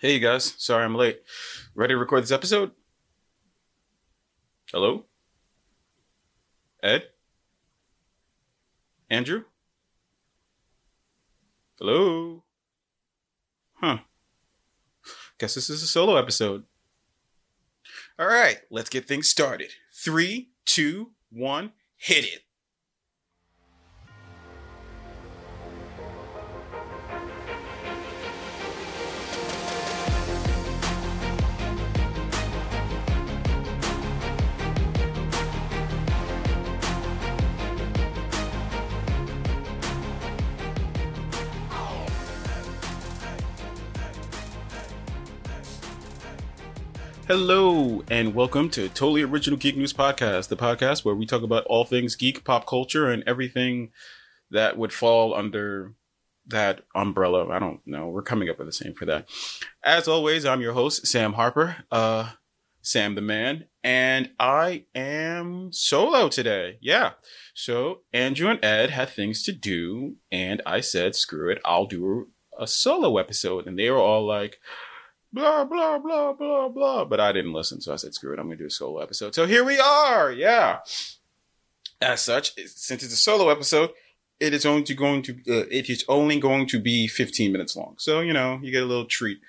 Hey, you guys. Sorry I'm late. Ready to record this episode? Hello? Ed? Andrew? Hello? Huh. Guess this is a solo episode. All right, let's get things started. Three, two, one, hit it. Hello, and welcome to Totally Original Geek News Podcast, the podcast where we talk about all things geek, pop culture, and everything that would fall under that umbrella. I don't know. We're coming up with the same for that. As always, I'm your host, Sam Harper, uh, Sam the Man, and I am solo today. Yeah. So Andrew and Ed had things to do, and I said, screw it, I'll do a solo episode. And they were all like, blah blah blah blah blah. But I didn't listen, so I said, "Screw it, I'm gonna do a solo episode." So here we are. Yeah. As such, since it's a solo episode, it is only going to uh, it is only going to be 15 minutes long. So you know, you get a little treat.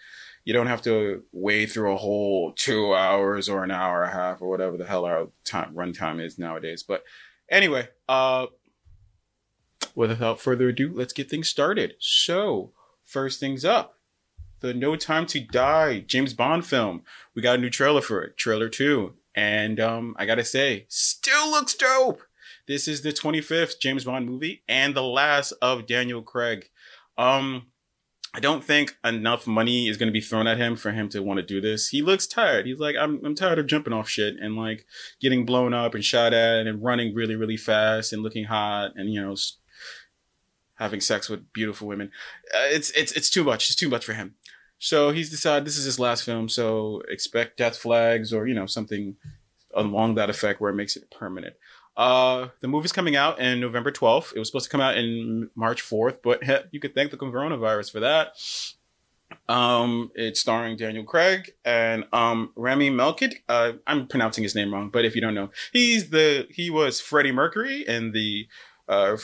You don't have to wade through a whole two hours or an hour and a half or whatever the hell our time run time is nowadays. But anyway, uh, without further ado, let's get things started. So, first things up the No Time to Die James Bond film. We got a new trailer for it, trailer two. And um, I gotta say, still looks dope. This is the 25th James Bond movie and the last of Daniel Craig. Um, I don't think enough money is going to be thrown at him for him to want to do this. He looks tired. He's like, I'm, I'm tired of jumping off shit and like getting blown up and shot at and running really, really fast and looking hot and, you know, having sex with beautiful women. Uh, it's, it's, it's too much. It's too much for him. So he's decided this is his last film, so expect death flags or, you know, something along that effect where it makes it permanent. Uh, the movie's coming out in November 12th. It was supposed to come out in March 4th, but you could thank the coronavirus for that. Um, it's starring Daniel Craig and um Rami Malek. Uh, I'm pronouncing his name wrong, but if you don't know, he's the he was Freddie Mercury in the uh,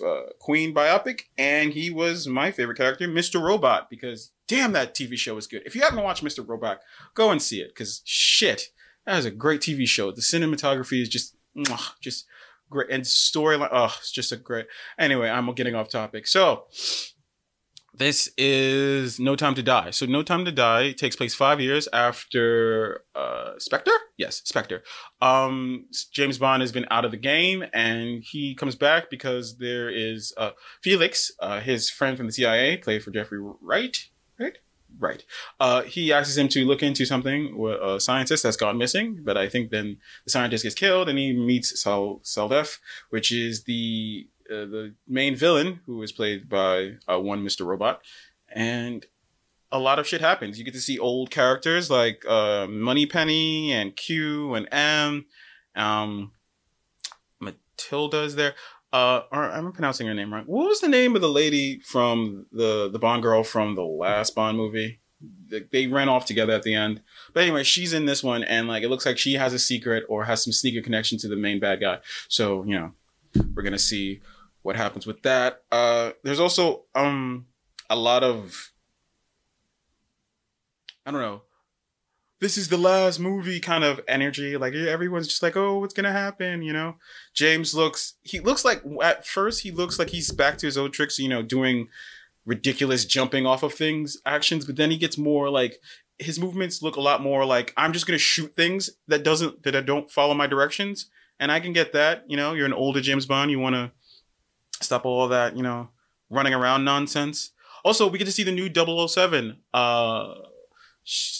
uh, Queen biopic, and he was my favorite character, Mr. Robot, because damn, that TV show is good. If you haven't watched Mr. Robot, go and see it because shit, that is a great TV show. The cinematography is just, just great, and storyline, oh, it's just a great. Anyway, I'm getting off topic. So this is No Time to Die. So No Time to Die takes place five years after uh, Spectre. Yes, Spectre. Um, James Bond has been out of the game, and he comes back because there is uh, Felix, uh, his friend from the CIA, played for Jeffrey Wright right? Right. Uh, he asks him to look into something, a scientist that's gone missing, but I think then the scientist gets killed and he meets Sal Saldef, which is the uh, the main villain who is played by uh, one Mr. Robot. And a lot of shit happens. You get to see old characters like uh, Moneypenny and Q and M. Um, Matilda's there uh or I'm pronouncing her name wrong. What was the name of the lady from the the Bond girl from the last Bond movie? They, ran off together at the end. But anyway, she's in this one and like it looks like she has a secret or has some sneaker connection to the main bad guy. So, you know, we're to see what happens with that. Uh there's also um a lot of I don't know this is the last movie kind of energy. Like everyone's just like, oh, what's gonna happen? You know, James looks. He looks like at first he looks like he's back to his old tricks. You know, doing ridiculous jumping off of things actions, but then he gets more like his movements look a lot more like I'm just gonna shoot things that doesn't that I don't follow my directions, and I can get that. You know, you're an older James Bond. You want to stop all that. You know, running around nonsense. Also, we get to see the new 007. Uh,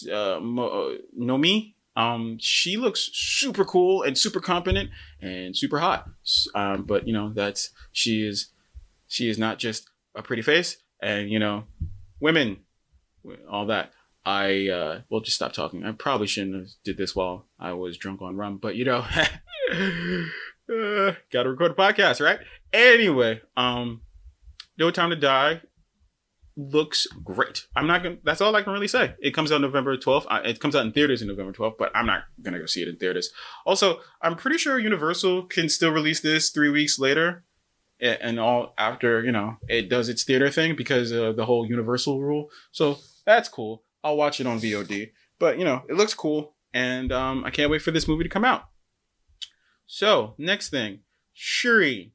uh, uh Nomi. Um, she looks super cool and super competent and super hot. Um, but you know that's she is she is not just a pretty face and you know women all that. I uh, will just stop talking. I probably shouldn't have did this while I was drunk on rum, but you know, uh, gotta record a podcast, right? Anyway, um, No Time to Die looks great. I'm not gonna. That's all I can really say. It comes out November 12th. It comes out in theaters in November 12th, but I'm not gonna go see it in theaters. Also, I'm pretty sure Universal can still release this three weeks later, and all after you know it does its theater thing because of the whole Universal rule. So that's cool. I'll watch it on VOD. But you know, it looks cool, and um, I can't wait for this movie to come out. So next thing, Shuri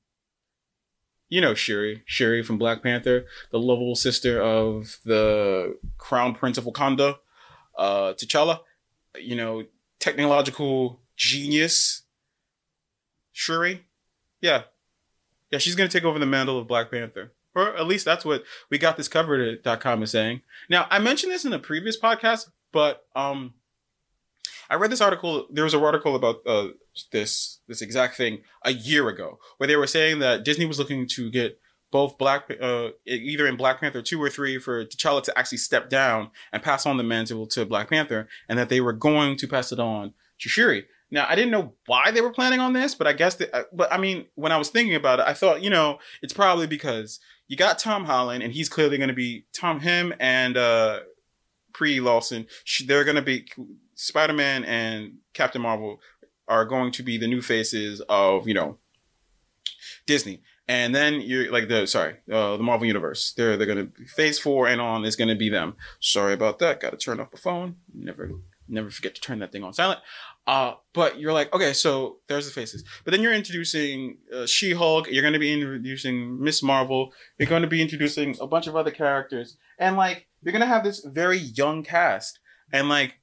you know Shuri, Shuri from Black Panther, the lovable sister of the Crown Prince of Wakanda, uh, T'Challa. You know, technological genius. Shuri, yeah, yeah, she's gonna take over the mantle of Black Panther. Or at least that's what we got this covered at .com is saying. Now, I mentioned this in a previous podcast, but um I read this article. There was an article about uh, this this exact thing a year ago, where they were saying that Disney was looking to get both Black, uh, either in Black Panther two or three, for T'Challa to actually step down and pass on the mantle to Black Panther, and that they were going to pass it on to Shuri. Now, I didn't know why they were planning on this, but I guess, that, uh, but I mean, when I was thinking about it, I thought, you know, it's probably because you got Tom Holland, and he's clearly going to be Tom, him, and uh, Brie Larson. They're going to be Spider Man and Captain Marvel are going to be the new faces of you know Disney. And then you're like the sorry, uh, the Marvel Universe. They're they're gonna be Phase Four and on is gonna be them. Sorry about that. Got to turn off the phone. Never never forget to turn that thing on silent. Uh, but you're like, okay, so there's the faces. But then you're introducing uh, She Hulk. You're going to be introducing Miss Marvel. You're going to be introducing a bunch of other characters, and like you're going to have this very young cast. And like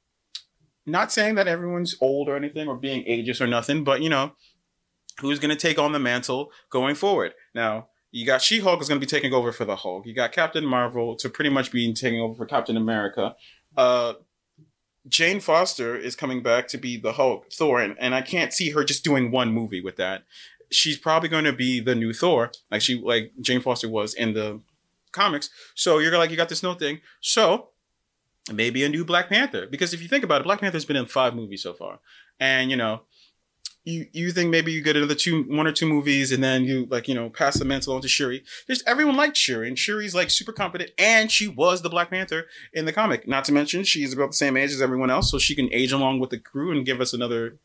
not saying that everyone's old or anything or being ageist or nothing, but you know, who's going to take on the mantle going forward? Now, you got She Hulk is going to be taking over for the Hulk. You got Captain Marvel to pretty much be taking over for Captain America. Uh, Jane Foster is coming back to be the Hulk, Thor, and, and I can't see her just doing one movie with that. She's probably going to be the new Thor, like she like Jane Foster was in the comics. So you're like you got this no thing. So maybe a new Black Panther. Because if you think about it, Black Panther's been in five movies so far, and you know, you you think maybe you get another two, one or two movies, and then you like you know pass the mantle on to Shuri. Just everyone liked Shuri, and Shuri's like super competent, and she was the Black Panther in the comic. Not to mention she's about the same age as everyone else, so she can age along with the crew and give us another,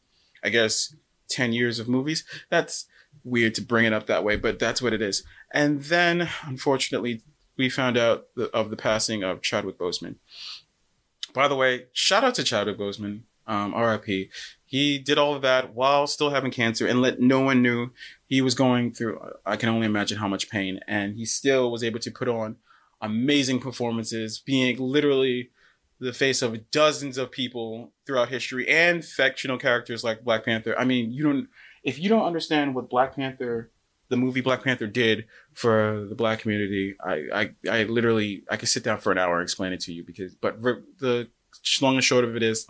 I guess, ten years of movies. That's weird to bring it up that way, but that's what it is. And then, unfortunately, we found out the, of the passing of Chadwick Boseman. By the way, shout out to Chadwick Boseman, um, RIP. He did all of that while still having cancer and let no one knew he was going through. I can only imagine how much pain, and he still was able to put on amazing performances, being literally the face of dozens of people throughout history and fictional characters like Black Panther. I mean, you don't if you don't understand what Black Panther the movie Black Panther did for the black community, I, I, I literally, I could sit down for an hour and explain it to you because, but re- the long and short of it is,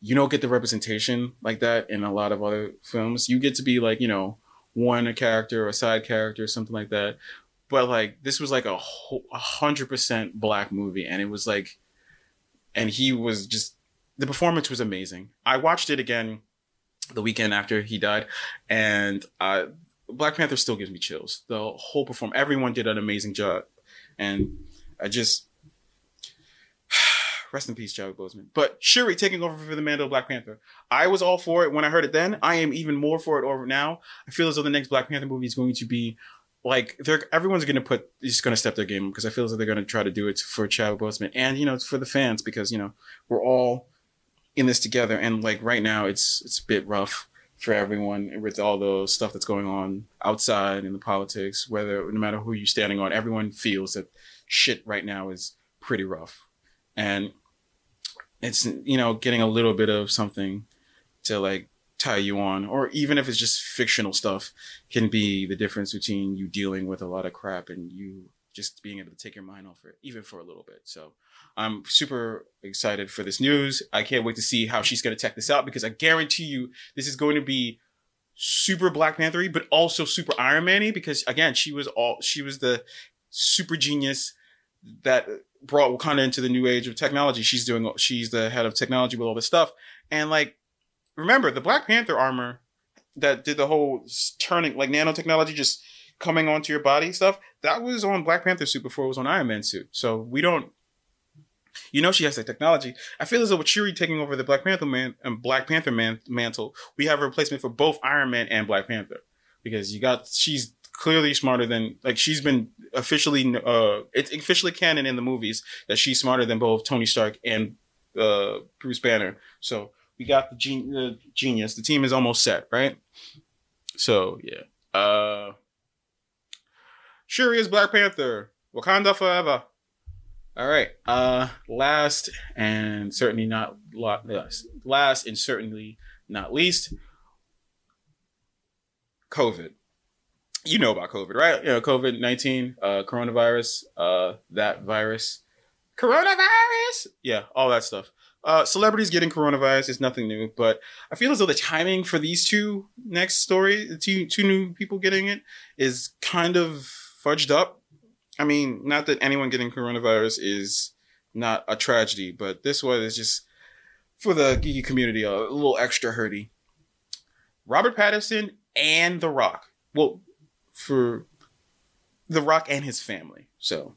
you don't get the representation like that in a lot of other films. You get to be like, you know, one a character or a side character or something like that. But like, this was like a hundred percent black movie. And it was like, and he was just, the performance was amazing. I watched it again the weekend after he died and uh, Black Panther still gives me chills. The whole perform, everyone did an amazing job, and I just rest in peace, Chadwick Boseman. But Shuri taking over for the Mando Black Panther. I was all for it when I heard it then. I am even more for it over now. I feel as though the next Black Panther movie is going to be like they're everyone's going to put just going to step their game because I feel as though they're going to try to do it for Chadwick Boseman and you know it's for the fans because you know we're all in this together and like right now it's it's a bit rough for everyone with all the stuff that's going on outside in the politics, whether no matter who you're standing on, everyone feels that shit right now is pretty rough. And it's, you know, getting a little bit of something to like tie you on, or even if it's just fictional stuff, can be the difference between you dealing with a lot of crap and you just being able to take your mind off it, even for a little bit. So I'm super excited for this news. I can't wait to see how she's going to check this out because I guarantee you this is going to be super Black Panthery, but also super Iron Man because again, she was all, she was the super genius that brought Wakanda into the new age of technology. She's doing, she's the head of technology with all this stuff. And like, remember the Black Panther armor that did the whole turning, like nanotechnology just coming onto your body stuff, that was on Black Panther suit before it was on Iron Man suit. So we don't you know she has that technology. I feel as though with Shuri taking over the Black Panther man and Black Panther man mantle, we have a replacement for both Iron Man and Black Panther because you got she's clearly smarter than like she's been officially uh it's officially canon in the movies that she's smarter than both Tony Stark and uh Bruce Banner. So we got the, gen- genius. The team is almost set, right? So yeah. Uh Shuri is Black Panther. Wakanda forever. All right. Uh, last and certainly not last, last and certainly not least, COVID. You know about COVID, right? You know, COVID nineteen, uh, coronavirus, uh, that virus, coronavirus. Yeah, all that stuff. Uh, celebrities getting coronavirus is nothing new, but I feel as though the timing for these two next story, two two new people getting it, is kind of fudged up I mean, not that anyone getting coronavirus is not a tragedy, but this one is just for the geeky community a little extra hurty. Robert Pattinson and The Rock. Well, for The Rock and his family. So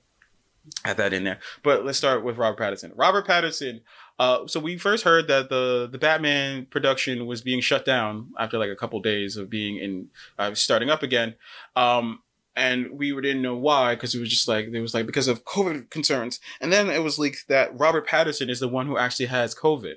add that in there. But let's start with Robert Pattinson. Robert Pattinson. Uh, so we first heard that the the Batman production was being shut down after like a couple days of being in uh, starting up again. Um, and we didn't know why because it was just like it was like because of COVID concerns. And then it was leaked that Robert Pattinson is the one who actually has COVID.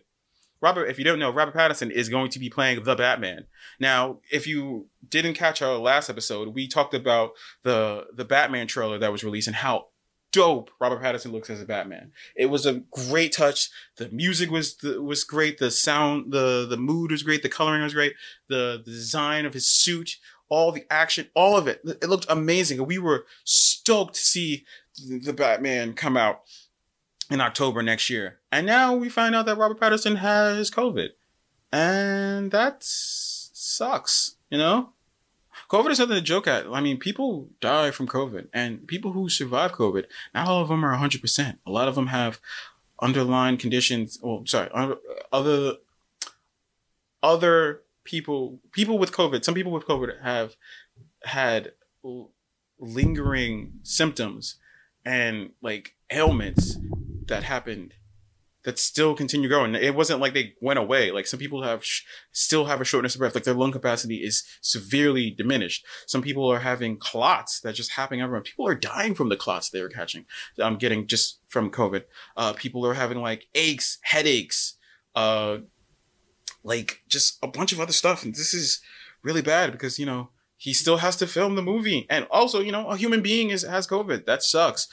Robert, if you don't know, Robert Pattinson is going to be playing the Batman. Now, if you didn't catch our last episode, we talked about the the Batman trailer that was released and how dope Robert Pattinson looks as a Batman. It was a great touch. The music was the, was great. The sound, the the mood was great. The coloring was great. The, the design of his suit, all the action, all of it. It looked amazing. We were stoked to see the Batman come out in October next year. And now we find out that Robert Pattinson has COVID. And that sucks, you know? COVID is something to joke at. I mean, people die from COVID, and people who survive COVID, not all of them are 100%. A lot of them have underlying conditions, well, sorry, other other people people with COVID, some people with COVID have had lingering symptoms and like ailments that happened that still continue growing. It wasn't like they went away. Like some people have sh- still have a shortness of breath. Like their lung capacity is severely diminished. Some people are having clots that just happen everywhere. People are dying from the clots they were catching. I'm um, getting just from COVID. Uh, people are having like aches, headaches, uh, like just a bunch of other stuff. And this is really bad because, you know, he still has to film the movie. And also, you know, a human being is has COVID. That sucks.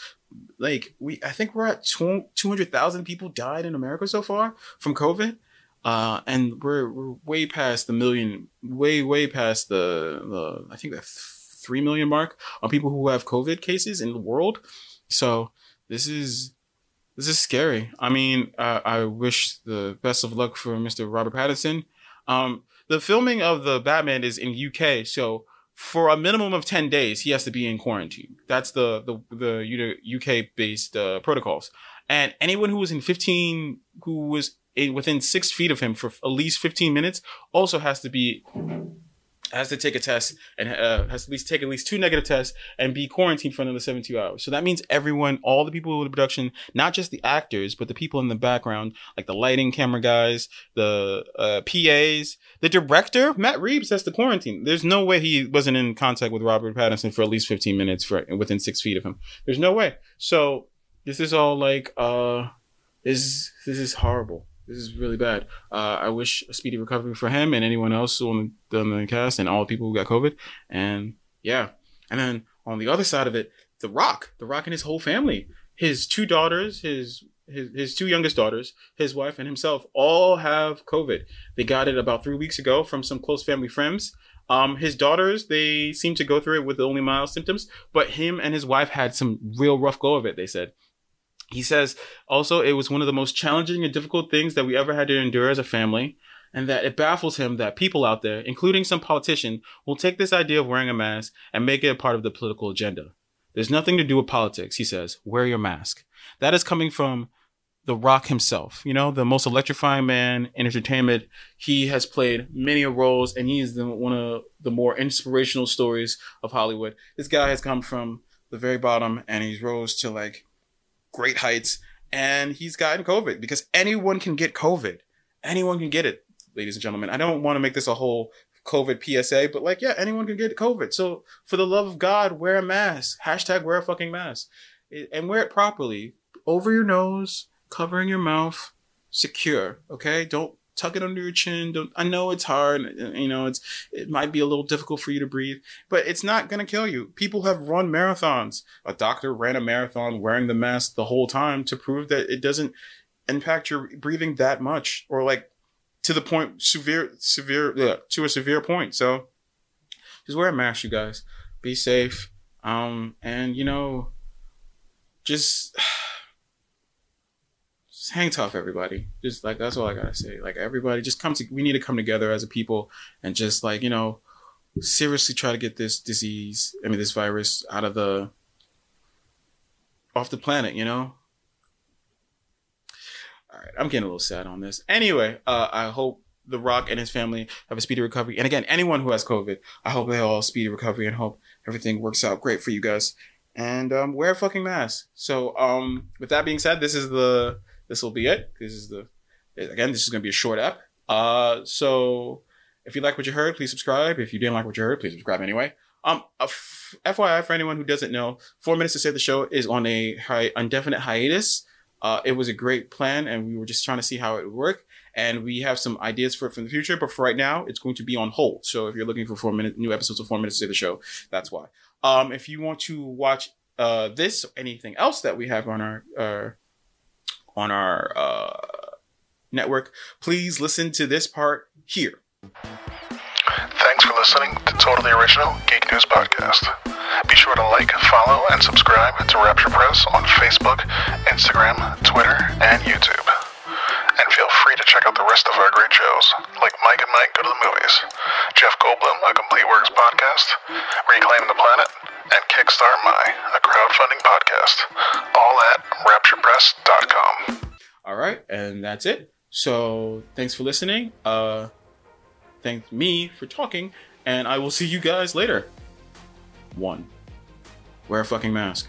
Like we I think we're at 200,000 people died in America so far from COVID. Uh, and we're, we're way past the million, way, way past the, the I think the 3 million mark on people who have COVID cases in the world. So this is this is scary. I mean, uh, I wish the best of luck for Mr. Robert Pattinson. Um, the filming of the Batman is in UK, so for a minimum of 10 days, he has to be in quarantine. That's the, the, the UK based uh, protocols. And anyone who was in 15, who was in, within six feet of him for at least 15 minutes also has to be has to take a test and uh, has to at least take at least two negative tests and be quarantined for another 72 hours. So that means everyone, all the people in the production, not just the actors, but the people in the background, like the lighting camera guys, the uh, PAs, the director, Matt Reeves has to quarantine. There's no way he wasn't in contact with Robert Pattinson for at least 15 minutes for within six feet of him. There's no way. So this is all like, uh, this, this is horrible. This is really bad. Uh, I wish a speedy recovery for him and anyone else on the, on the cast and all the people who got COVID. And yeah. And then on the other side of it, The Rock, The Rock and his whole family, his two daughters, his his, his two youngest daughters, his wife, and himself all have COVID. They got it about three weeks ago from some close family friends. Um, his daughters, they seem to go through it with only mild symptoms, but him and his wife had some real rough go of it, they said. He says also it was one of the most challenging and difficult things that we ever had to endure as a family, and that it baffles him that people out there, including some politician, will take this idea of wearing a mask and make it a part of the political agenda. There's nothing to do with politics, he says. Wear your mask. That is coming from The Rock himself, you know, the most electrifying man in entertainment. He has played many roles, and he is the, one of the more inspirational stories of Hollywood. This guy has come from the very bottom, and he's rose to like great heights, and he's gotten COVID because anyone can get COVID. Anyone can get it, ladies and gentlemen. I don't want to make this a whole COVID PSA, but like, yeah, anyone can get COVID. So for the love of God, wear a mask. Hashtag wear a fucking mask. And wear it properly. Over your nose, covering your mouth, secure. Okay? Don't tuck it under your chin. Don't I know it's hard, you know, it's it might be a little difficult for you to breathe, but it's not gonna kill you. People have run marathons. A doctor ran a marathon wearing the mask the whole time to prove that it doesn't impact your breathing that much or like to the point severe severe to a severe point. So just wear a mask, you guys. Be safe. Um and you know just hang tough, everybody. Just like that's all I gotta say. Like everybody, just come to. We need to come together as a people and just like you know, seriously try to get this disease. I mean, this virus out of the off the planet. You know. All right, I'm getting a little sad on this. Anyway, uh, I hope The Rock and his family have a speedy recovery. And again, anyone who has COVID, I hope they all speedy recovery and hope everything works out great for you guys. And um, wear a fucking mask. So, um, with that being said, this is the this will be it. This is the again, this is going to be a short app. Uh, so if you like what you heard, please subscribe. If you didn't like what you heard, please subscribe anyway. Um, FYI for anyone who doesn't know, Four Minutes to Save the Show is on a hi- indefinite hiatus. Uh, it was a great plan, and we were just trying to see how it would work. And we have some ideas for it for the future, but for right now, it's going to be on hold. So if you're looking for four minute new episodes of Four Minutes to Save the Show, that's why. Um, if you want to watch uh, this or anything else that we have on our uh, on our uh, network, please listen to this part here. Thanks for listening to Totally Original Geek News Podcast. Be sure to like, follow, and subscribe to Rapture Press on Facebook, Instagram, Twitter, and YouTube. And feel free to check out the rest of our great shows, like Mike and Mike Go to the Movies, Jeff Goldblum, A Complete Works Podcast, Reclaim the Planet, and Kickstart My, a crowdfunding podcast. All at rapturepress.com. All right, and that's it. So thanks for listening. Uh, thank me for talking, and I will see you guys later. One. Wear a fucking mask.